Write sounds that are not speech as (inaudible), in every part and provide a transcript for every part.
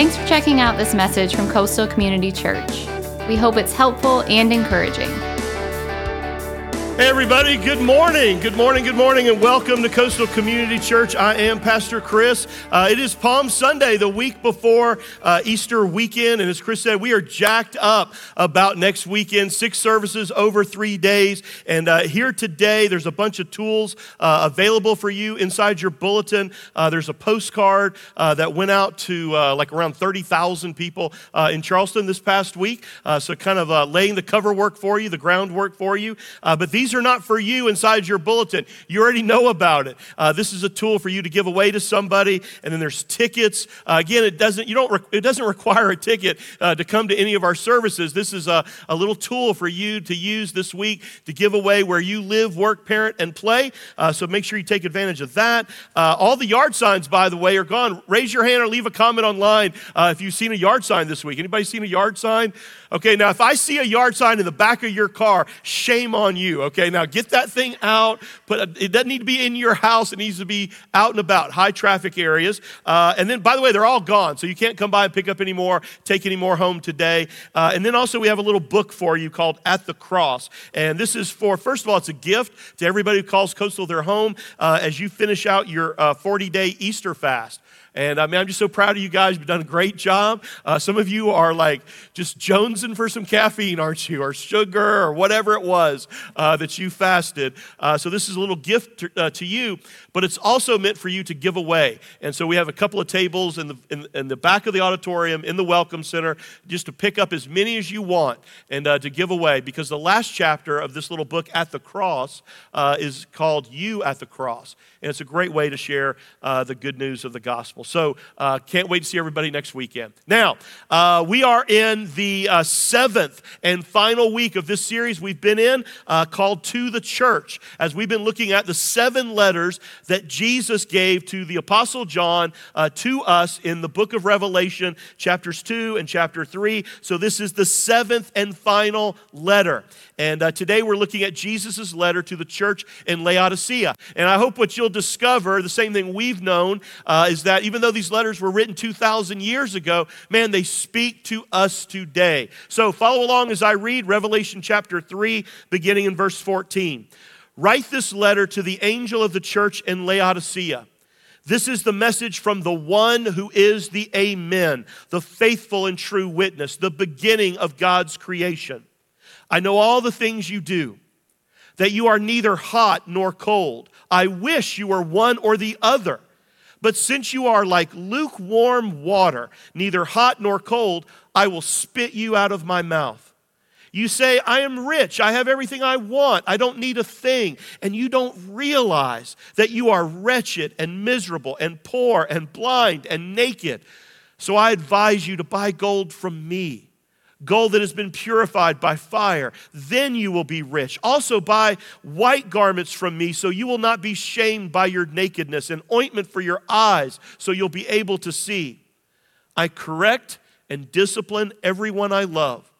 Thanks for checking out this message from Coastal Community Church. We hope it's helpful and encouraging. Hey, everybody, good morning. Good morning, good morning, and welcome to Coastal Community Church. I am Pastor Chris. Uh, it is Palm Sunday, the week before uh, Easter weekend. And as Chris said, we are jacked up about next weekend. Six services over three days. And uh, here today, there's a bunch of tools uh, available for you inside your bulletin. Uh, there's a postcard uh, that went out to like around 30,000 people in Charleston this past week. so, kind of laying the cover work for you, the groundwork for you. but these these are not for you inside your bulletin. You already know about it. Uh, this is a tool for you to give away to somebody, and then there's tickets. Uh, again, it doesn't you don't re- it doesn't (laughs) require a ticket uh, to come to any of our services. This is a, a little tool for you to use this week to give away where you live, work, parent, and play. Uh, so make sure you take advantage of that. Uh, all the yard signs, by the way, are gone. Raise your hand or leave a comment online uh, if you've seen a yard sign this week. Anybody seen a yard sign? Okay, now if I see a yard sign in the back of your car, shame on you. Okay, now get that thing out. But it doesn't need to be in your house. It needs to be out and about, high traffic areas. Uh, and then, by the way, they're all gone, so you can't come by and pick up any more, take any more home today. Uh, and then also we have a little book for you called At the Cross, and this is for first of all, it's a gift to everybody who calls Coastal their home uh, as you finish out your 40 uh, day Easter fast. And I mean, I'm just so proud of you guys. You've done a great job. Uh, some of you are like just jonesing for some caffeine, aren't you? Or sugar or whatever it was uh, that you fasted. Uh, so this is a little gift to, uh, to, you, but it's also meant for you to give away. And so we have a couple of tables in the, in, in the back of the auditorium, in the Welcome Center, just to pick up as many as you want and uh, to give away. Because the last chapter of this little book, At the Cross, uh, is called You at the Cross. And it's a great way to share the good news of the gospel gospel. So uh, can't wait to see everybody next weekend. Now, uh, we are in the uh, seventh and final week of this series we've been in uh, called To the Church, as we've been looking at the seven letters that Jesus gave to the Apostle John uh, to us in the book of Revelation, chapters 2 and chapter 3. So this is the seventh and final letter. And uh, today we're looking at Jesus' letter to the church in Laodicea. And I hope what you'll discover, the same thing we've known, is that even though these letters were written 2,000 years ago, man, they speak to us today. So follow along as I read Revelation chapter 3, beginning in verse 14. Write this letter to the angel of the church in Laodicea. This is the message from the one who is the Amen, the faithful and true witness, the beginning of God's creation. I know all the things you do, that you are neither hot nor cold. I wish you were one or the other. But since you are like lukewarm water, neither hot nor cold, I will spit you out of my mouth. You say, I am rich, I have everything I want, I don't need a thing. And you don't realize that you are wretched and miserable and poor and blind and naked. So I advise you to buy gold from me gold that has been purified by fire. Then you will be rich. Also, buy white garments from me, so you will not be shamed by your nakedness, and ointment for your eyes, so you'll be able to see. I correct and discipline everyone I love.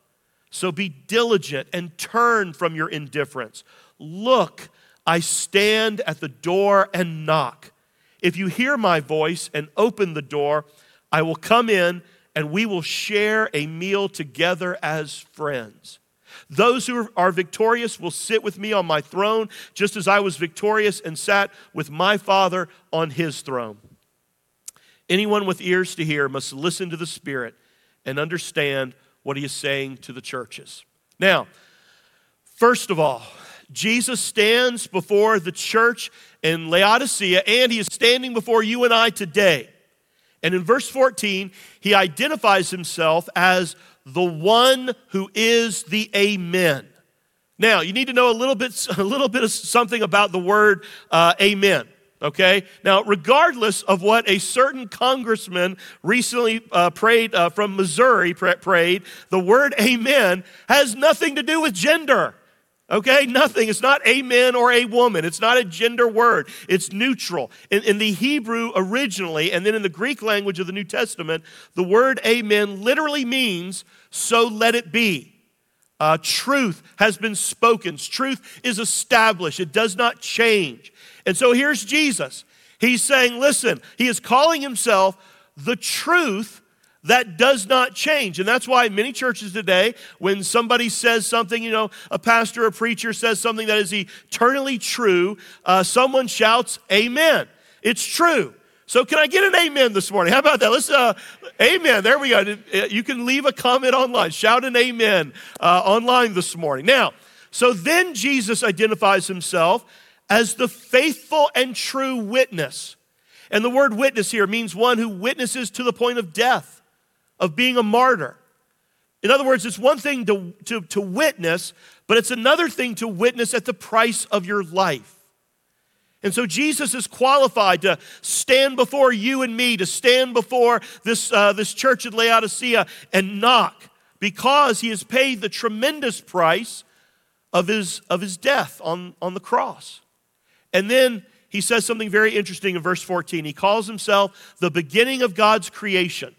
So be diligent and turn from your indifference. Look, I stand at the door and knock. If you hear my voice and open the door, I will come in and we will share a meal together as friends. Those who are victorious will sit with me on my throne, just as I was victorious and sat with my Father on his throne. Anyone with ears to hear must listen to the Spirit and understand what he is saying to the churches. Now, first of all, Jesus stands before the church in Laodicea, and he is standing before you and I today. And in verse 14, he identifies himself as the one who is the Amen. Now, you need to know a little bit, (laughs) a little bit of something about the word uh, Amen. Okay? Now, regardless of what a certain congressman recently uh, prayed uh, from Missouri prayed, the word amen has nothing to do with gender. Okay, nothing. It's not a man or a woman. It's not a gender word. It's neutral. In, in, the Hebrew originally, and then in the Greek language of the New Testament, the word amen literally means so let it be. Uh, truth has been spoken, truth is established, it does not change. And so here's Jesus. He's saying, listen, he is calling himself the truth that does not change. And that's why many churches today, when somebody says something, you know, a pastor, a preacher says something that is eternally true, uh, someone shouts, Amen. It's true. So, can I get an amen this morning? How about that? Let's, uh, amen. There we go. You can leave a comment online. Shout an amen uh, online this morning. Now, so then Jesus identifies himself as the faithful and true witness. And the word witness here means one who witnesses to the point of death, of being a martyr. In other words, it's one thing to, to, to witness, but it's another thing to witness at the price of your life. And so Jesus is qualified to stand before you and me, to stand before this, uh, this church at Laodicea and knock because he has paid the tremendous price of his, of his death on, on the cross. And then he says something very interesting in verse 14. He calls himself the beginning of God's creation.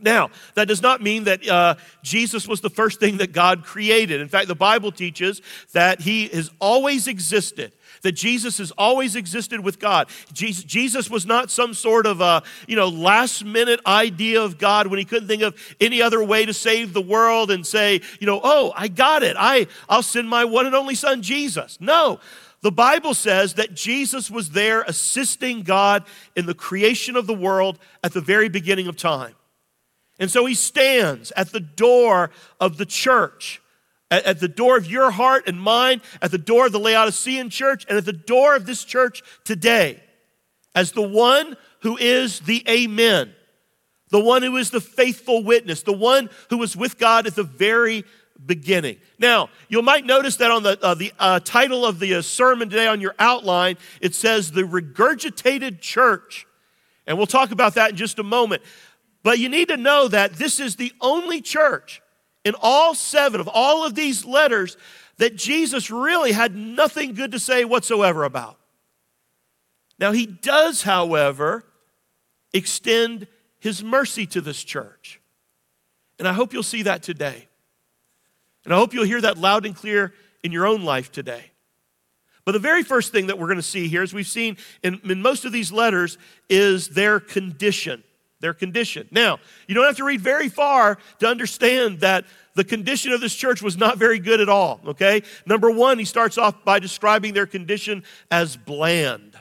Now, that does not mean that uh, Jesus was the first thing that God created. In fact, the Bible teaches that he has always existed that Jesus has always existed with God. Jesus was not some sort of a, you know, last minute idea of God when he couldn't think of any other way to save the world and say, you know, oh, I got it. I, I'll send my one and only son, Jesus. No. The Bible says that Jesus was there assisting God in the creation of the world at the very beginning of time. And so he stands at the door of the church, at, at, the door of your heart and mine, at the door of the Laodicean church, and at the door of this church today, as the one who is the Amen, the one who is the faithful witness, the one who was with God at the very beginning. Now, you might notice that on the, uh, the uh, title of the uh, sermon today on your outline, it says the regurgitated church. And we'll talk about that in just a moment. But you need to know that this is the only church in all seven of all of these letters that Jesus really had nothing good to say whatsoever about. Now, he does, however, extend his mercy to this church. And I hope you'll see that today. And I hope you'll hear that loud and clear in your own life today. But the very first thing that we're going to see here, as we've seen in, in most of these letters, is their condition their condition. Now, you don't have to read very far to understand that the condition of this church was not very good at all, okay? Number one, he starts off by describing their condition as bland.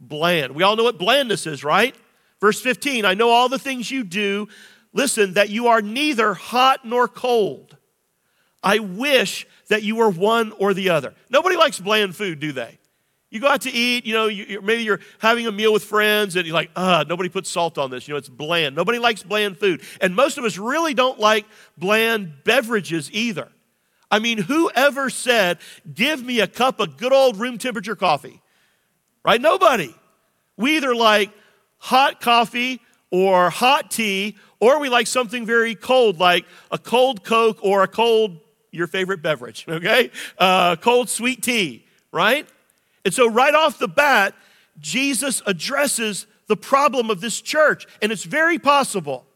Bland. We all know what blandness is, right? Verse 15 I know all the things you do. Listen, that you are neither hot nor cold. I wish that you were one or the other. Nobody likes bland food, do they? You go out to eat, you know, you, maybe you're having a meal with friends and you're like, ah, nobody puts salt on this. You know, it's bland. Nobody likes bland food. And most of us really don't like bland beverages either. I mean, whoever said, give me a cup of good old room temperature coffee? Right? Nobody. We either like hot coffee or hot tea, or we like something very cold, like a cold Coke or a cold, your favorite beverage, (laughs) okay? Uh, cold sweet tea, right? And so, right off the bat, Jesus addresses the problem of this church. And it's very possible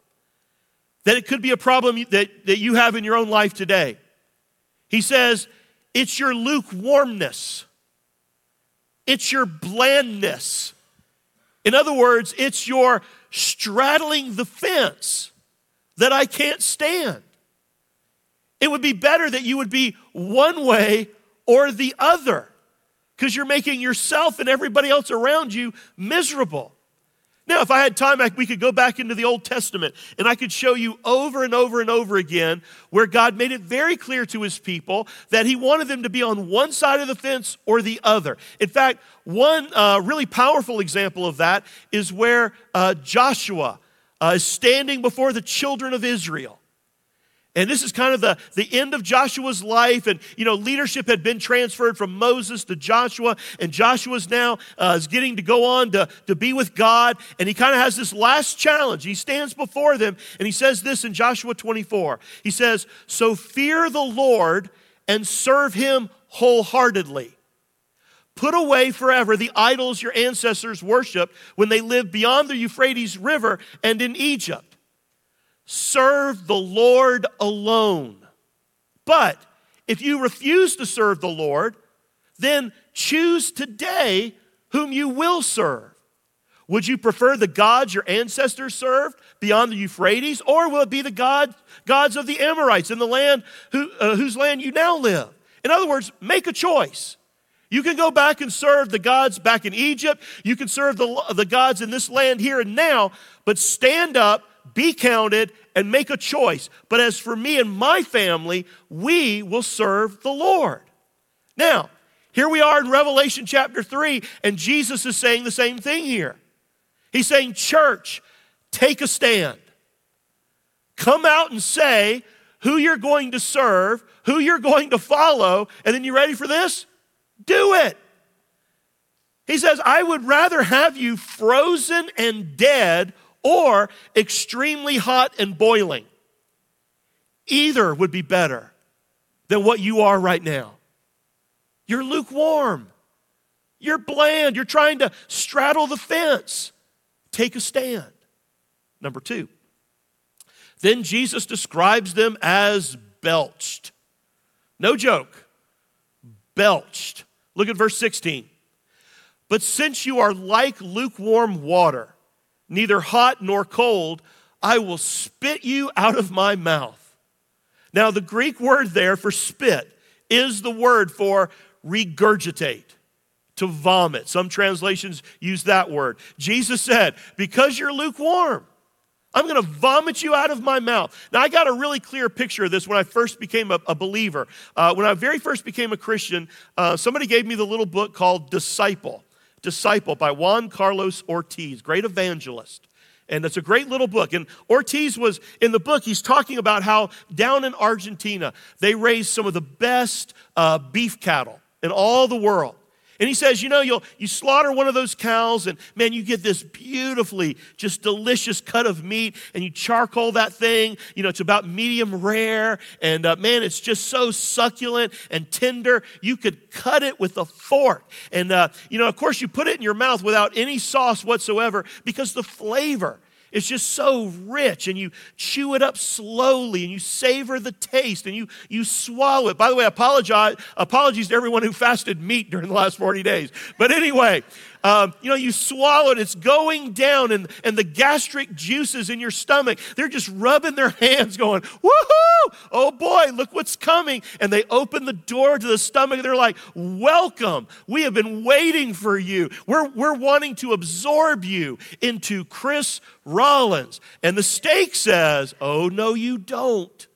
that it could be a problem that, that you have in your own life today. He says, It's your lukewarmness, it's your blandness. In other words, it's your straddling the fence that I can't stand. It would be better that you would be one way or the other because you're making yourself and everybody else around you miserable. Now, if I had time, we could go back into the Old Testament and I could show you over and over and over again where God made it very clear to his people that he wanted them to be on one side of the fence or the other. In fact, one uh, really powerful example of that is where uh, Joshua uh, is standing before the children of Israel. And this is kind of the, the end of Joshua's life. And, you know, leadership had been transferred from Moses to Joshua. And Joshua's now uh, is getting to go on to, to be with God. And he kind of has this last challenge. He stands before them and he says this in Joshua 24. He says, So fear the Lord and serve him wholeheartedly. Put away forever the idols your ancestors worshiped when they lived beyond the Euphrates River and in Egypt. Serve the Lord alone. But if you refuse to serve the Lord, then choose today whom you will serve, Would you prefer the gods your ancestors served beyond the Euphrates, or will it be the God, gods of the Amorites in the land who, uh, whose land you now live? In other words, make a choice. You can go back and serve the gods back in Egypt. You can serve the, the gods in this land here and now, but stand up, be counted, and make a choice. But as for me and my family, we will serve the Lord. Now, here we are in Revelation chapter 3, and Jesus is saying the same thing here. He's saying, Church, take a stand. Come out and say who you're going to serve, who you're going to follow, and then you ready for this? Do it. He says, I would rather have you frozen and dead or extremely hot and boiling. Either would be better than what you are right now. You're lukewarm. You're bland. You're trying to straddle the fence. Take a stand. Number two. Then Jesus describes them as belched. No joke. Belched. Look at verse 16. But since you are like lukewarm water, neither hot nor cold, I will spit you out of my mouth. Now, the Greek word there for spit is the word for regurgitate, to vomit. Some translations use that word. Jesus said, Because you're lukewarm, I'm going to vomit you out of my mouth. Now, I got a really clear picture of this when I first became a, a believer. Uh, when I very first became a Christian, uh, somebody gave me the little book called Disciple. Disciple by Juan Carlos Ortiz, great evangelist. And it's a great little book. And Ortiz was in the book, he's talking about how down in Argentina, they raise some of the best uh, beef cattle in all the world. And he says, you know, you'll you slaughter one of those cows, and man, you get this beautifully, just delicious cut of meat, and you charcoal that thing. You know, it's about medium rare, and uh, man, it's just so succulent and tender. You could cut it with a fork, and uh, you know, of course, you put it in your mouth without any sauce whatsoever because the flavor it's just so rich, and you chew it up slowly, and you savor the taste, and you, you swallow it. By the way, apologize, apologies to everyone who fasted meat during the last 40 days. But anyway, um, you know, you swallow it, it's going down, and, and the gastric juices in your stomach, they're just rubbing their hands, going, woohoo! Oh boy, look what's coming. And they open the door to the stomach, and they're like, welcome. We have been waiting for you. We're, we're wanting to absorb you into Chris Rollins. And the steak says, oh, no, you don't.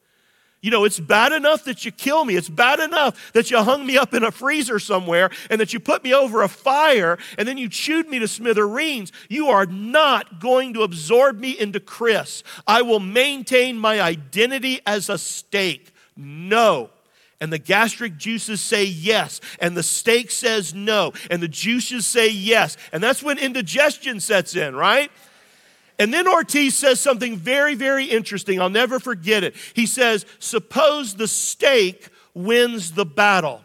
You know, it's bad enough that you kill me. It's bad enough that you hung me up in a freezer somewhere and that you put me over a fire and then you chewed me to smithereens. You are not going to absorb me into Chris. I will maintain my identity as a steak. No. And the gastric juices say yes, and the steak says no, and the juices say yes. And that's when indigestion sets in, right? And then Ortiz says something very, very interesting. I'll never forget it. He says, Suppose the steak wins the battle.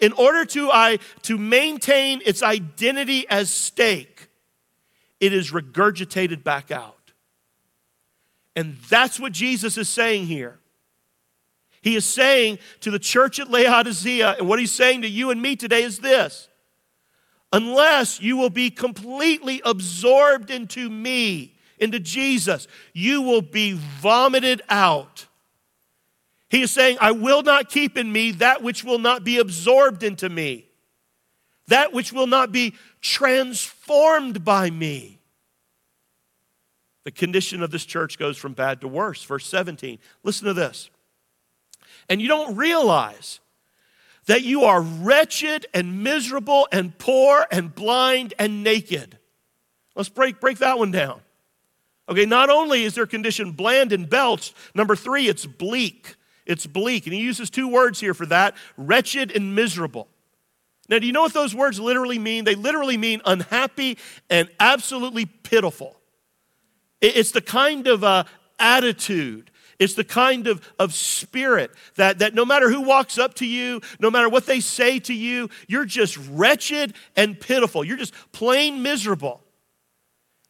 In order to, I, to maintain its identity as steak, it is regurgitated back out. And that's what Jesus is saying here. He is saying to the church at Laodicea, and what he's saying to you and me today is this unless you will be completely absorbed into me, into Jesus, you will be vomited out. He is saying, I will not keep in me that which will not be absorbed into me, that which will not be transformed by me. The condition of this church goes from bad to worse. Verse 17. Listen to this. And you don't realize that you are wretched and miserable and poor and blind and naked. Let's break, break that one down. Okay, not only is their condition bland and belched, number three, it's bleak. It's bleak. And he uses two words here for that wretched and miserable. Now, do you know what those words literally mean? They literally mean unhappy and absolutely pitiful. It's the kind of uh, attitude it's the kind of, of spirit that, that no matter who walks up to you, no matter what they say to you, you're just wretched and pitiful. You're just plain miserable.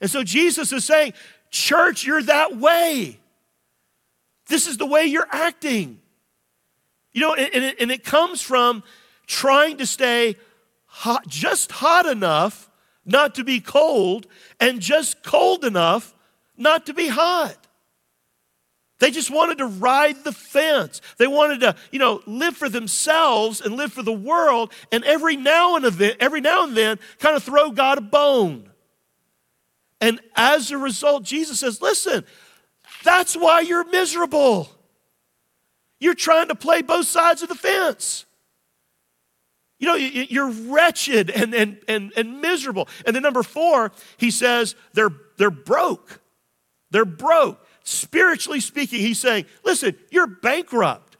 And so Jesus is saying, Church, you're that way. This is the way you're acting. You know, and, and, it, comes from trying to stay hot, just hot enough not to be cold and just cold enough not to be hot. They just wanted to ride the fence. They wanted to, you know, live for themselves and live for the world, and every now and then, every now and then, kind of throw God a bone. And as a result, Jesus says, "Listen, that's why you're miserable. You're trying to play both sides of the fence." You know, you're wretched and, and, and, and miserable. And then number four, he says they're, they're broke. They're broke. Spiritually speaking, he's saying, listen, you're bankrupt.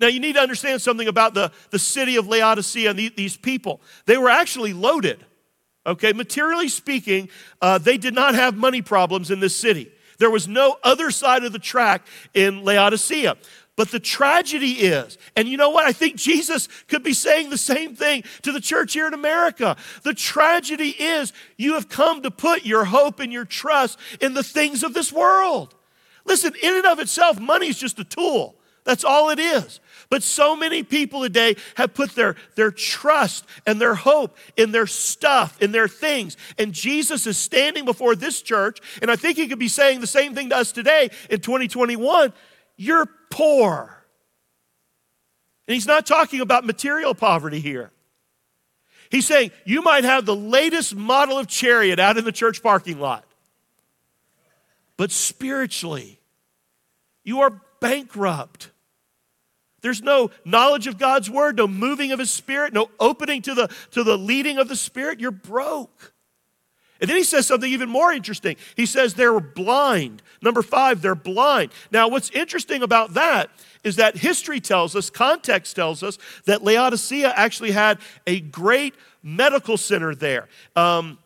Now, you need to understand something about the, the city of Laodicea and the, these people. They were actually loaded. Okay, materially speaking, uh, they did not have money problems in this city. There was no other side of the track in Laodicea. But the tragedy is, and you know what? I think Jesus could be saying the same thing to the church here in America. The tragedy is you have come to put your hope and your trust in the things of this world. Listen, in and of itself, money is just a tool. That's all it is. But so many people today have put their, their trust and their hope in their stuff, in their things. And Jesus is standing before this church, and I think he could be saying the same thing to us today in 2021 you're poor. And he's not talking about material poverty here. He's saying you might have the latest model of chariot out in the church parking lot, but spiritually, you are bankrupt. There's no knowledge of God's word, no moving of his spirit, no opening to the, to the leading of the spirit. You're broke. And then he says something even more interesting. He says they're blind. Number five, they're blind. Now, what's interesting about that is that history tells us, context tells us, that Laodicea actually had a great medical center there. Um,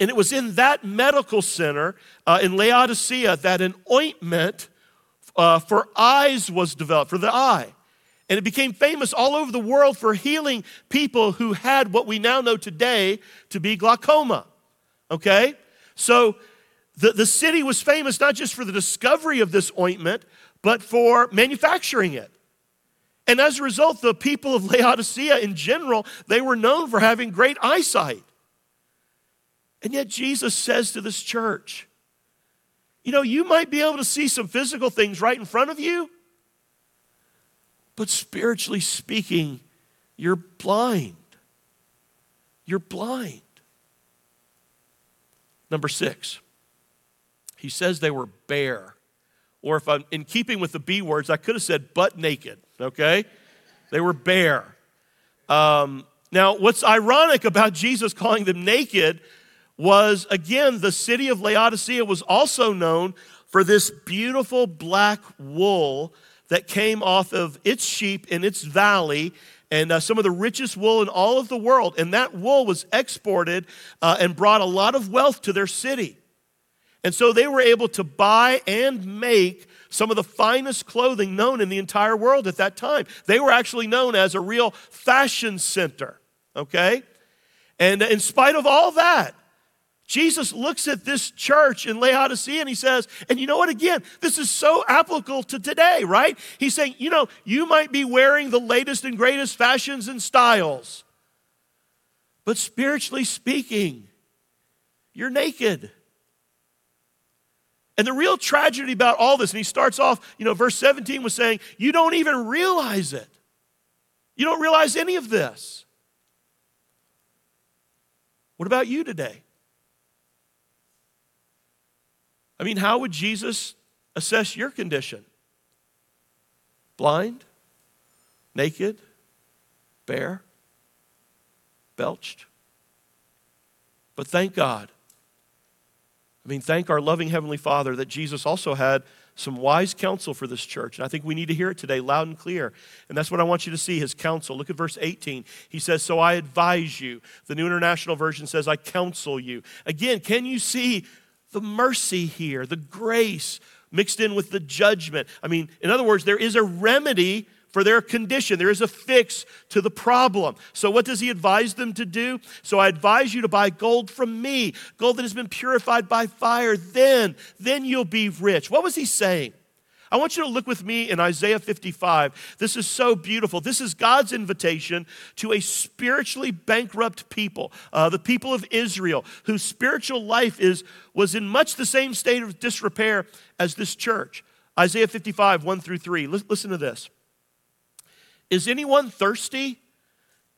and it was in that medical center uh, in Laodicea that an ointment uh, for eyes was developed, for the eye. And it became famous all over the world for healing people who had what we now know today to be glaucoma. Okay? So the, the city was famous not just for the discovery of this ointment, but for manufacturing it. And as a result, the people of (laughs) Laodicea in general, they were known for having great eyesight. And yet Jesus says to this church, you know, you might be able to see some physical things right in front of you, but spiritually speaking, you're blind. You're blind. Number six, he says they were bare. Or if I'm in keeping with the B words, I could have said butt naked, okay? They were bare. Um, now, what's ironic about Jesus calling them naked was, again, the city of Laodicea was also known for this beautiful black wool that came off of its sheep in its valley and uh, some of the richest wool in all of the world. And that wool was exported uh, and brought a lot of wealth to their city. And so they were able to buy and make some of the finest clothing known in the entire world at that time. They were actually known as a real fashion center, okay? And in spite of all that, Jesus looks at this church in Laodicea and he says, and you know what, again, this is so applicable to today, right? He's saying, you know, you might be wearing the latest and greatest fashions and styles, but spiritually speaking, you're naked. And the real tragedy about all this, and he starts off, you know, verse 17 was saying, you don't even realize it. You don't realize any of this. What about you today? I mean, how would Jesus assess your condition? Blind? Naked? Bare? Belched? But thank God. I mean, thank our loving Heavenly Father that Jesus also had some wise counsel for this church. And I think we need to hear it today loud and clear. And that's what I want you to see his counsel. Look at verse 18. He says, So I advise you. The New International Version says, I counsel you. Again, can you see the mercy here, the grace mixed in with the judgment. I mean, in other words, there is a remedy for their condition. There is a fix to the problem. So, what does he advise them to do? So, I advise you to buy gold from me, gold that has been purified by fire. Then, then you'll be rich. What was he saying? I want you to look with me in Isaiah 55. This is so beautiful. This is God's invitation to a spiritually bankrupt people, uh, the people of Israel, whose spiritual life is, was in much the same state of disrepair as this church. Isaiah 55, 1 through 3. Listen to this. Is anyone thirsty?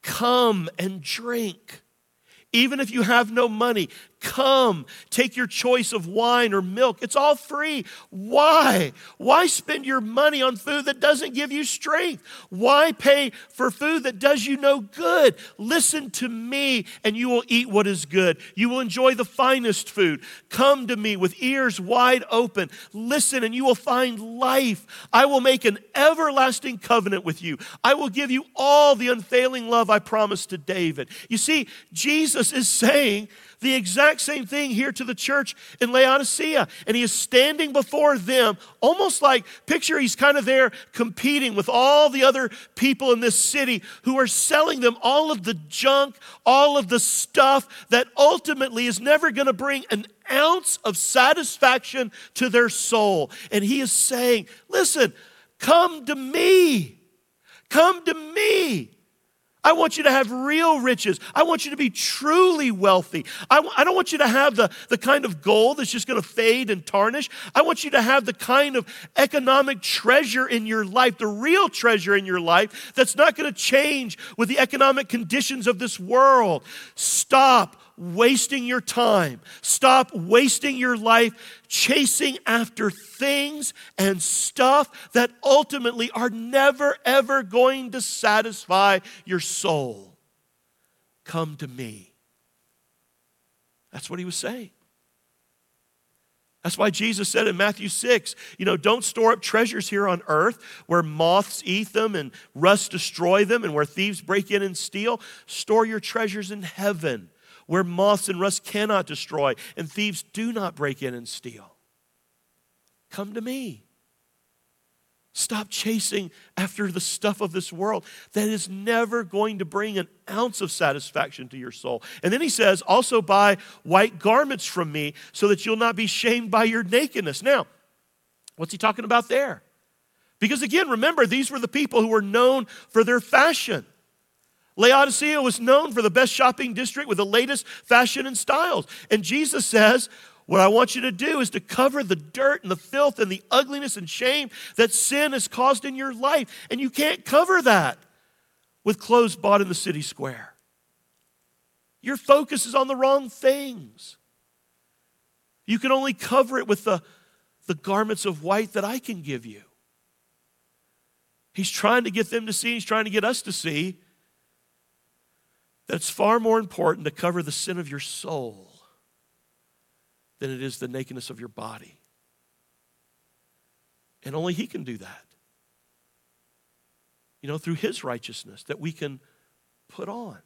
Come and drink. Even if you have no money, Come, take your choice of wine or milk. It's all free. Why? Why spend your money on food that doesn't give you strength? Why pay for food that does you no good? Listen to me, and you will eat what is good. You will enjoy the finest food. Come to me with ears wide open. Listen, and you will find life. I will make an everlasting covenant with you. I will give you all the unfailing love I promised to David. You see, Jesus is saying, the exact same thing here to the church in Laodicea. And he is standing before them, almost like, picture he's kind of there competing with all the other people in this city who are selling them all of the junk, all of the stuff that ultimately is never going to bring an ounce of satisfaction to their soul. And he is saying, listen, come to me. Come to me. I want you to have real riches. I want you to be truly wealthy. I don't want you to have the, the kind of gold that's just going to fade and tarnish. I want you to have the kind of economic treasure in your life, the real treasure in your life that's not going to change with the economic conditions of this world. Stop wasting your time. Stop wasting your life chasing after things and stuff that ultimately are never, ever going to satisfy your soul. Come to me. That's what he was saying. That's why Jesus said in Matthew 6, you know, don't store up treasures here on earth where moths eat them and rust destroy them and where thieves break in and steal. Store your treasures in heaven where moths and rust cannot destroy, and thieves do not break in and steal. Come to me. Stop chasing after the stuff of this world that is never going to bring an ounce of satisfaction to your soul. And then he says, also buy white garments from me so that you'll not be shamed by your nakedness. Now, what's he talking about there? Because again, remember, these were the people who were known for their fashion. Laodicea was known for the best shopping district with the latest fashion and styles. And Jesus says, What I want you to do is to cover the dirt and the filth and the ugliness and shame that sin has caused in your life. And you can't cover that with clothes bought in the city square. Your focus is on the wrong things. You can only cover it with the, the garments of white that I can give you. He's trying to get them to see, he's trying to get us to see that it's far more important to cover the sin of your soul than it is the nakedness of your body. And only He can do that. You know, through His righteousness that we can put on.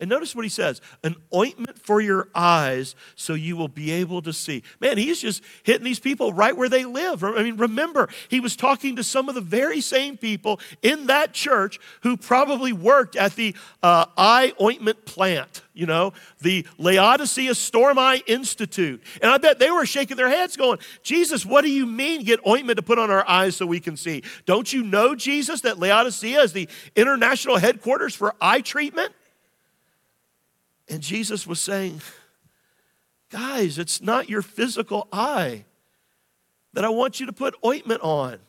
And notice what he says an ointment for your eyes so you will be able to see. Man, he's just hitting these people right where they live. I mean, remember, he was talking to some of the very same people in that church who probably worked at the uh, eye ointment plant, you know, the Laodicea Storm Eye Institute. And I bet they were shaking their heads going, Jesus, what do you mean get ointment to put on our eyes so we can see? Don't you know, Jesus, that Laodicea is the international headquarters for eye treatment? And Jesus was saying, Guys, it's not your physical eye that I want you to put ointment on.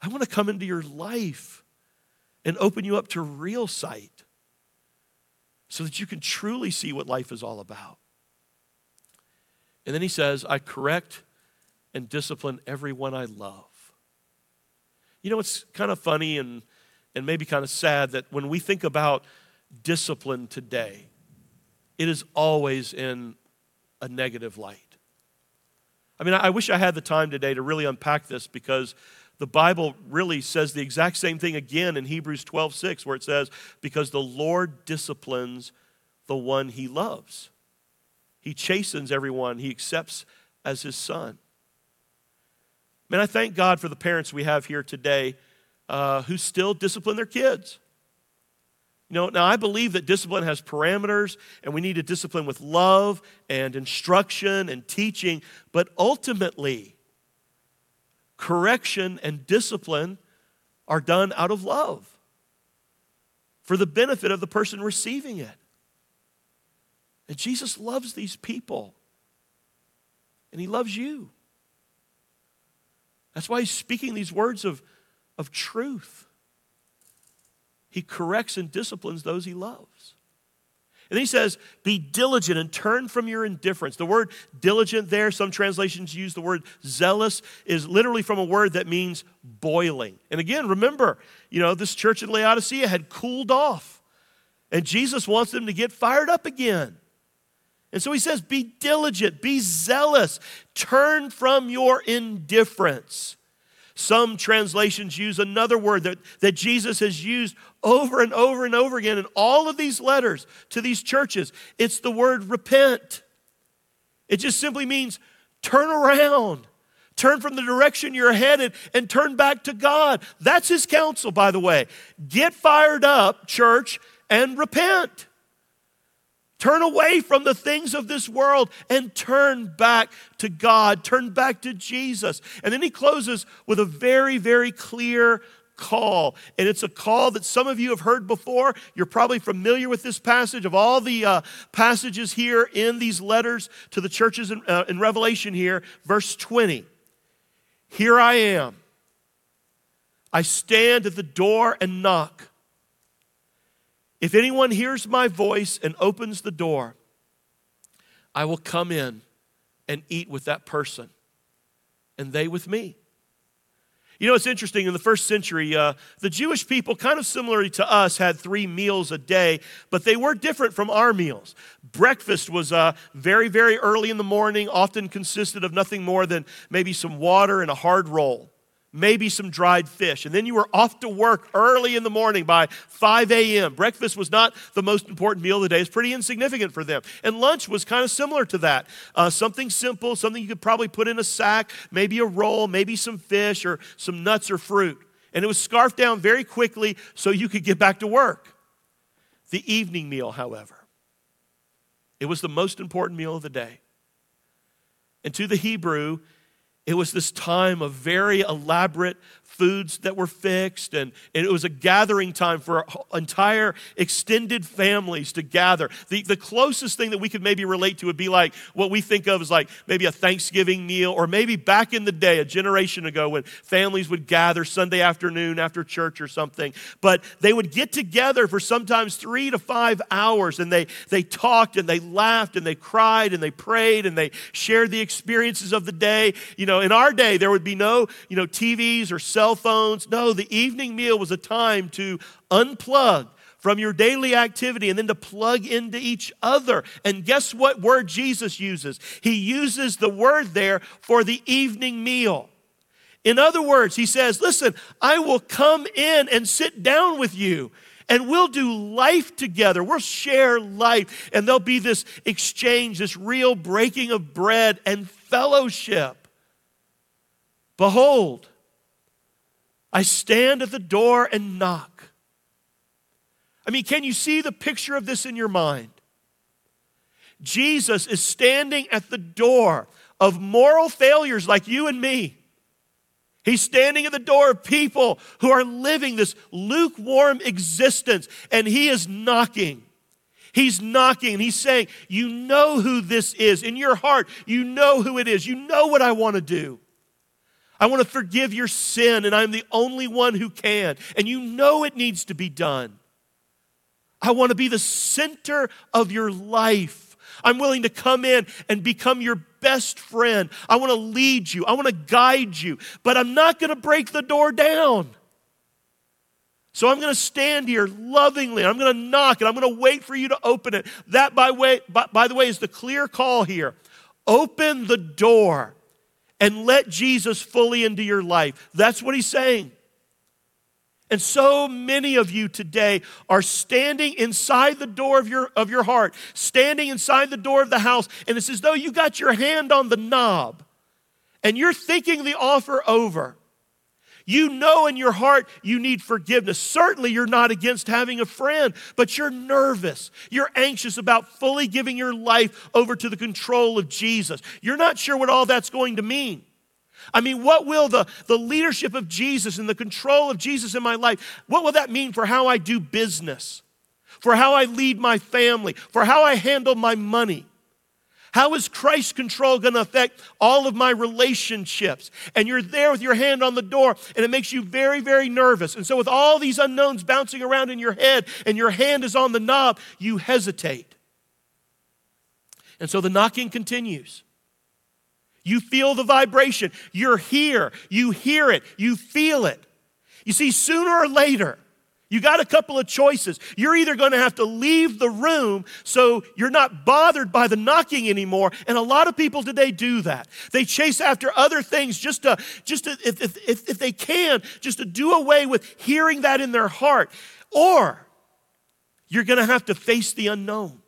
I want to come into your life and open you up to real sight so that you can truly see what life is all about. And then he says, I correct and discipline everyone I love. You know, it's kind of funny and, and maybe kind of sad that when we think about discipline today, it is always in a negative light. I mean, I wish I had the time today to really unpack this because the Bible really says the exact same thing again in Hebrews 12 6, where it says, Because the Lord disciplines the one he loves. He chastens everyone he accepts as his son. Man, I thank God for the parents we have here today uh, who still discipline their kids. You know, now I believe that discipline has parameters and we need to discipline with love and instruction and teaching, but ultimately, correction and discipline are done out of love for the benefit of the person receiving it. And Jesus loves these people, and He loves you. That's why He's speaking these words of, of truth. He corrects and disciplines those He loves. And he says, Be diligent and turn from your indifference. The word diligent there, some translations use the word zealous, is literally from a word that means boiling. And again, remember, you know, this church in Laodicea had cooled off, and Jesus wants them to get fired up again. And so he says, Be diligent, be zealous, turn from your indifference. Some translations use another word that, that Jesus has used over and over and over again in all of these letters to these churches. It's the word repent. It just simply means turn around, turn from the direction you're headed, and turn back to God. That's his counsel, by the way. Get fired up, church, and repent. Turn away from the things of this world and turn back to God. Turn back to Jesus. And then he closes with a very, very clear call. And it's a call that some of you have heard before. You're probably familiar with this passage of all the uh, passages here in these letters to the churches in, uh, in Revelation here. Verse 20 Here I am. I stand at the door and knock. If anyone hears my voice and opens the door, I will come in and eat with that person, and they with me. You know, it's interesting. In the first century, uh, the Jewish people, kind of similarly to us, had three meals a day, but they were different from our meals. Breakfast was uh, very, very early in the morning, often consisted of nothing more than maybe some water and a hard roll maybe some dried fish. And then you were off to work early in the morning by 5 a.m. Breakfast was not the most important meal of the day, it's pretty insignificant for them. And lunch was kind of similar to that uh, something simple, something you could probably put in a sack, maybe a roll, maybe some fish or some nuts or fruit. And it was scarfed down very quickly so you could get back to work. The evening meal, however, it was the most important meal of the day. And to the Hebrew, it was this time of very elaborate foods that were fixed, and, it was a gathering time for entire extended families to gather. The, the closest thing that we could maybe relate to would be like what we think of as like maybe a Thanksgiving meal, or maybe back in the day, a generation ago, when families would gather Sunday afternoon after church or something. But they would get together for sometimes three to five hours, and they, they talked and they laughed and they cried and they prayed and they shared the experiences of the day. You know, in our day, there would be no, you know, TVs or cell phones. No, the evening meal was a time to unplug from your daily activity and then to plug into each other. And guess what word Jesus uses? He uses the word there for the evening meal. In other words, he says, Listen, I will come in and sit down with you and we'll do life together. We'll share life, and there'll be this exchange, this real breaking of bread and fellowship. Behold, I stand at the door and knock. I mean, can you see the picture of this in your mind? Jesus is standing at the door of moral failures like you and me. He's standing at the door of people who are living this lukewarm existence, and he is knocking. He's knocking and he's saying, You know who this is. In your heart, you know who it is. You know what I want to do. I want to forgive your sin, and I'm the only one who can. And you know it needs to be done. I want to be the center of your life. I'm willing to come in and become your best friend. I want to lead you, I want to guide you, but I'm not going to break the door down. So I'm going to stand here lovingly. I'm going to knock and I'm going to wait for you to open it. That, by, way, by, by the way, is the clear call here. Open the door and let Jesus fully into your life. That's what he's saying. And so many of you today are standing inside the door of your, of your heart, standing inside the door of the house, and it's as though you got your hand on the knob and you're thinking the offer over. You know in your heart you need forgiveness. Certainly, you're not against having a friend, but you're nervous. You're anxious about fully giving your life over to the control of Jesus. You're not sure what all that's going to mean. I mean, what will the, the leadership of Jesus and the control of Jesus in my life, what will that mean for how I do business, for how I lead my family, for how I handle my money? How is Christ's control going to affect all of my relationships? And you're there with your hand on the door, and it makes you very, very nervous. And so, with all these unknowns bouncing around in your head, and your hand is on the knob, you hesitate. And so the knocking continues. You feel the vibration. You're here. You hear it. You feel it. You see, sooner or later, you got a couple of choices. You're either going to have to leave the room so you're not bothered by the knocking anymore. And a lot of people today do that. They chase after other things just to, just to, if, if, if they can, just to do away with hearing that in their heart. Or you're going to have to face the unknown.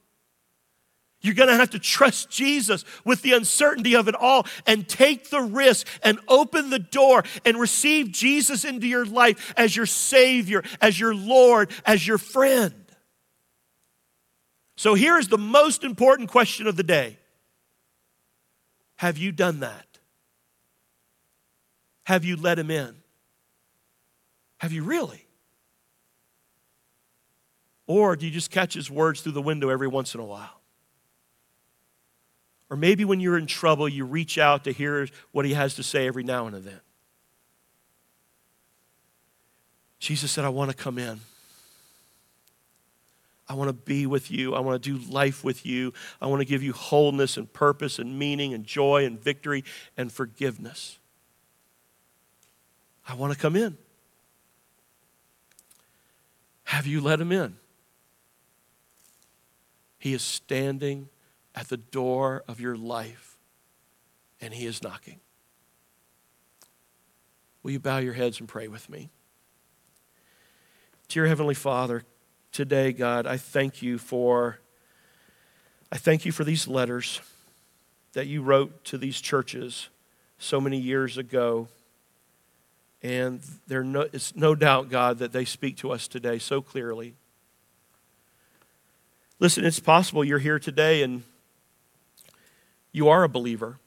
You're going to have to trust Jesus with the uncertainty of it all and take the risk and open the door and receive Jesus into your life as your Savior, as your Lord, as your friend. So here's the most important question of the day Have you done that? Have you let Him in? Have you really? Or do you just catch His words through the window every once in a while? Or maybe when you're in trouble, you reach out to hear what he has to say every now and then. Jesus said, I want to come in. I want to be with you. I want to do life with you. I want to give you wholeness and purpose and meaning and joy and victory and forgiveness. I want to come in. Have you let him in? He is standing at the door of your life, and He is knocking. Will you bow your heads and pray with me? Dear Heavenly Father, today, God, I thank you for I thank you for these letters that you wrote to these churches so many years ago. And there no, it's no doubt, God, that they speak to us today so clearly. Listen, it's possible you're here today and you are a believer.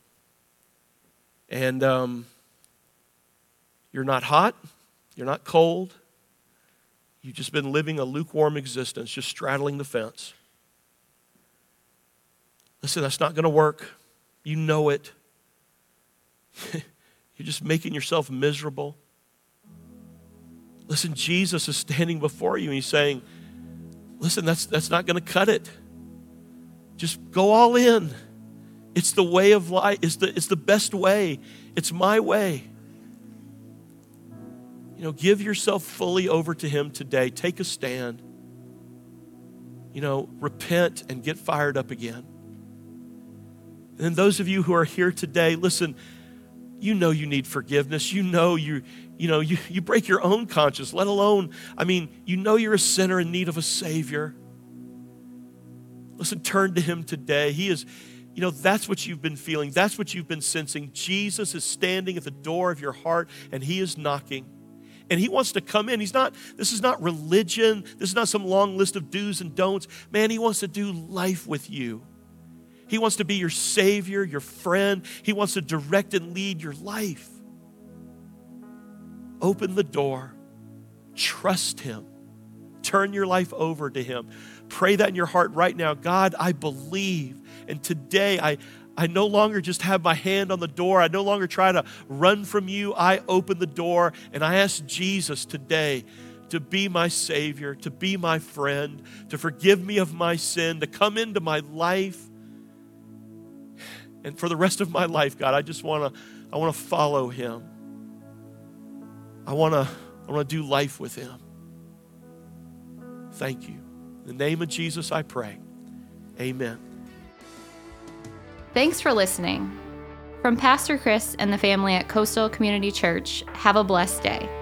And um, you're not hot, you're not cold. You've just been living a lukewarm existence, just straddling the fence. Listen, that's not going to work. You know it. (laughs) You're just making yourself miserable. Listen, Jesus is standing before you and he's saying, Listen, that's, that's not going to cut it. Just go all in. It's the way of life, it's the, it's the best way. It's my way. You know, give yourself fully over to Him today. Take a stand. You know, repent and get fired up again. And those of you who are here today, listen, you know you need forgiveness. You know you, you know, you, you break your own conscience, let alone, I mean, you know you're a sinner in need of a Savior. Listen, turn to Him today. He is, you know, that's what you've been feeling. That's what you've been sensing. Jesus is standing at the door of your heart and he is knocking. And he wants to come in. He's not, this is not religion. This is not some long list of do's and don'ts. Man, he wants to do life with you. He wants to be your Savior, your friend. He wants to direct and lead your life. Open the door, trust Him, turn your life over to Him. Pray that in your heart right now. God, I believe and today, I, I no longer just have my hand on the door. I no longer try to run from you. I open the door and I ask Jesus today to be my Savior, to be my friend, to forgive me of my sin, to come into my life. And for the rest of my life, God, I just want to I want to follow him. I want to I want to do life with him. Thank you. In the name of Jesus I pray. Amen. Thanks for listening. From Pastor Chris and the family at Coastal Community Church, have a blessed day.